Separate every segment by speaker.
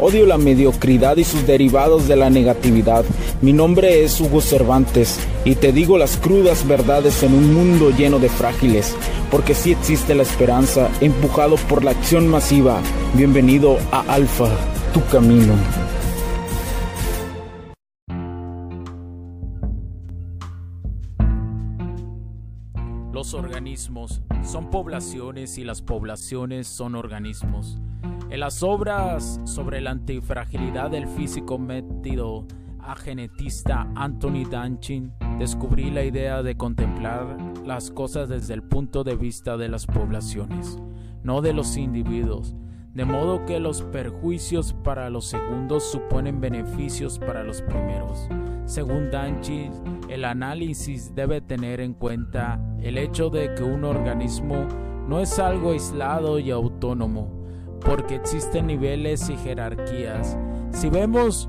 Speaker 1: Odio la mediocridad y sus derivados de la negatividad. Mi nombre es Hugo Cervantes y te digo las crudas verdades en un mundo lleno de frágiles, porque sí existe la esperanza, empujado por la acción masiva. Bienvenido a Alfa, tu camino.
Speaker 2: Los organismos son poblaciones y las poblaciones son organismos. En las obras sobre la antifragilidad del físico metido a genetista Anthony Danchin, descubrí la idea de contemplar las cosas desde el punto de vista de las poblaciones, no de los individuos, de modo que los perjuicios para los segundos suponen beneficios para los primeros. Según Danchin, el análisis debe tener en cuenta el hecho de que un organismo no es algo aislado y autónomo, porque existen niveles y jerarquías. Si vemos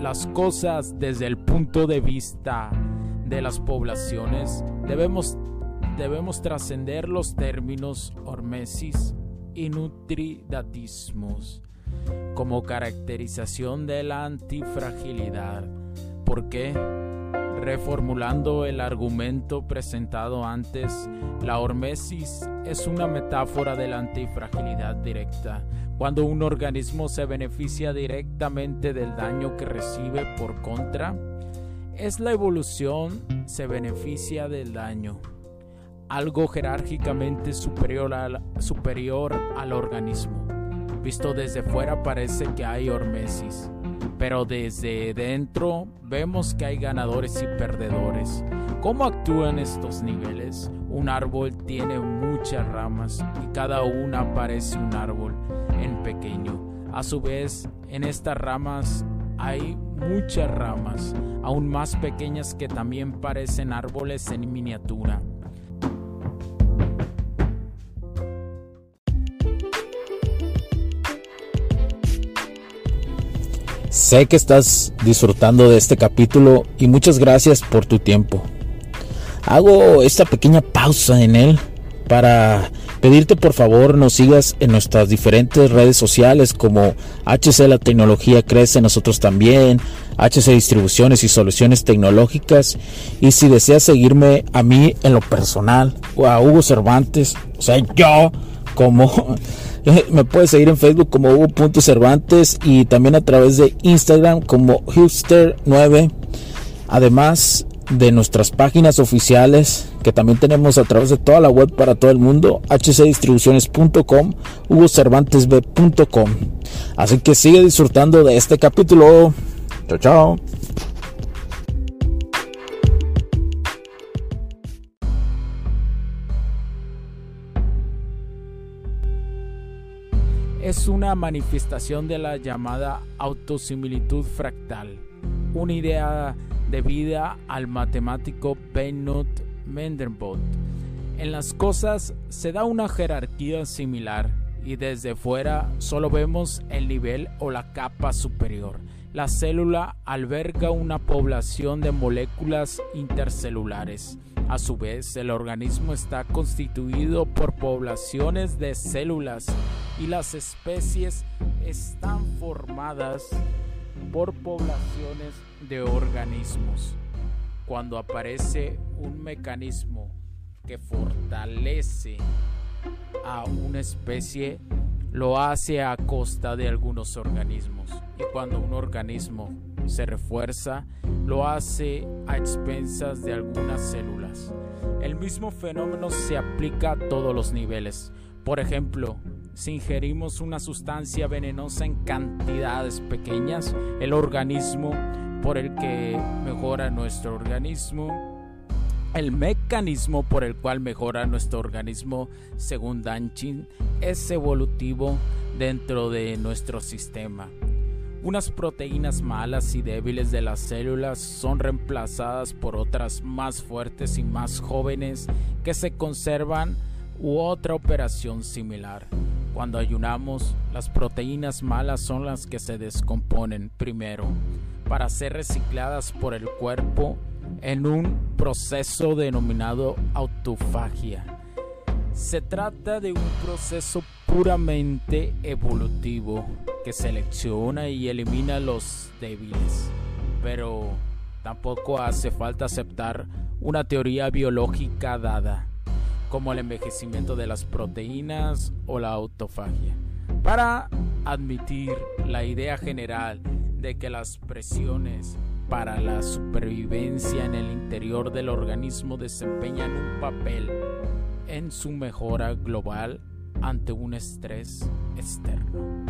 Speaker 2: las cosas desde el punto de vista de las poblaciones, debemos, debemos trascender los términos hormesis y nutridatismos como caracterización de la antifragilidad. ¿Por qué? Reformulando el argumento presentado antes, la hormesis es una metáfora de la antifragilidad directa, cuando un organismo se beneficia directamente del daño que recibe por contra, es la evolución se beneficia del daño, algo jerárquicamente superior al, organismo. Visto desde fuera parece que hay hormesis pero desde dentro vemos que hay ganadores y perdedores. ¿Cómo actúan estos niveles? Un árbol tiene muchas ramas y cada una parece un árbol en pequeño. A su vez, en estas ramas hay muchas ramas, aún más pequeñas que también parecen árboles en miniatura.
Speaker 1: Sé que estás disfrutando de este capítulo y muchas gracias por tu tiempo. Hago esta pequeña pausa en él para pedirte por favor nos sigas en nuestras diferentes redes sociales como HC La Tecnología Crece, nosotros también, HC Distribuciones y Soluciones Tecnológicas. Y si deseas seguirme a mí en lo personal o a Hugo Cervantes, o sea, yo como me puedes seguir en Facebook como Hugo.cervantes y también a través de Instagram como Hipster9. Además de nuestras páginas oficiales que también tenemos a través de toda la web para todo el mundo, hcdistribuciones.com, hugocervantesb.com. Así que sigue disfrutando de este capítulo. Chao, chao.
Speaker 2: Es una manifestación de la llamada autosimilitud fractal, una idea debida al matemático Benoit Mendelbrot. En las cosas se da una jerarquía similar y desde fuera solo vemos el nivel o la capa superior. La célula alberga una población de moléculas intercelulares. A su vez, el organismo está constituido por poblaciones de células y las especies están formadas por poblaciones de organismos. Cuando aparece un mecanismo que fortalece a una especie, lo hace a costa de algunos organismos. Y cuando un organismo se refuerza, lo hace a expensas de algunas células. El mismo fenómeno se aplica a todos los niveles. Por ejemplo, si ingerimos una sustancia venenosa en cantidades pequeñas, el organismo por el que mejora nuestro organismo, el mecanismo por el cual mejora nuestro organismo, según Danchin, es evolutivo dentro de nuestro sistema. Unas proteínas malas y débiles de las células son reemplazadas por otras más fuertes y más jóvenes que se conservan u otra operación similar. Cuando ayunamos, las proteínas malas son las que se descomponen primero para ser recicladas por el cuerpo en un proceso denominado autofagia. Se trata de un proceso puramente evolutivo que selecciona y elimina los débiles, pero tampoco hace falta aceptar una teoría biológica dada como el envejecimiento de las proteínas o la autofagia, para admitir la idea general de que las presiones para la supervivencia en el interior del organismo desempeñan un papel en su mejora global ante un estrés externo.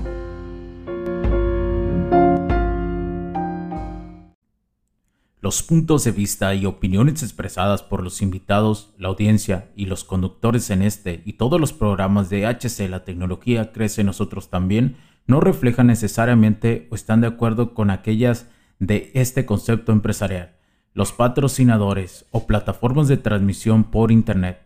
Speaker 1: Los puntos de vista y opiniones expresadas por los invitados, la audiencia y los conductores en este y todos los programas de HC La Tecnología Crece Nosotros también no reflejan necesariamente o están de acuerdo con aquellas de este concepto empresarial, los patrocinadores o plataformas de transmisión por Internet.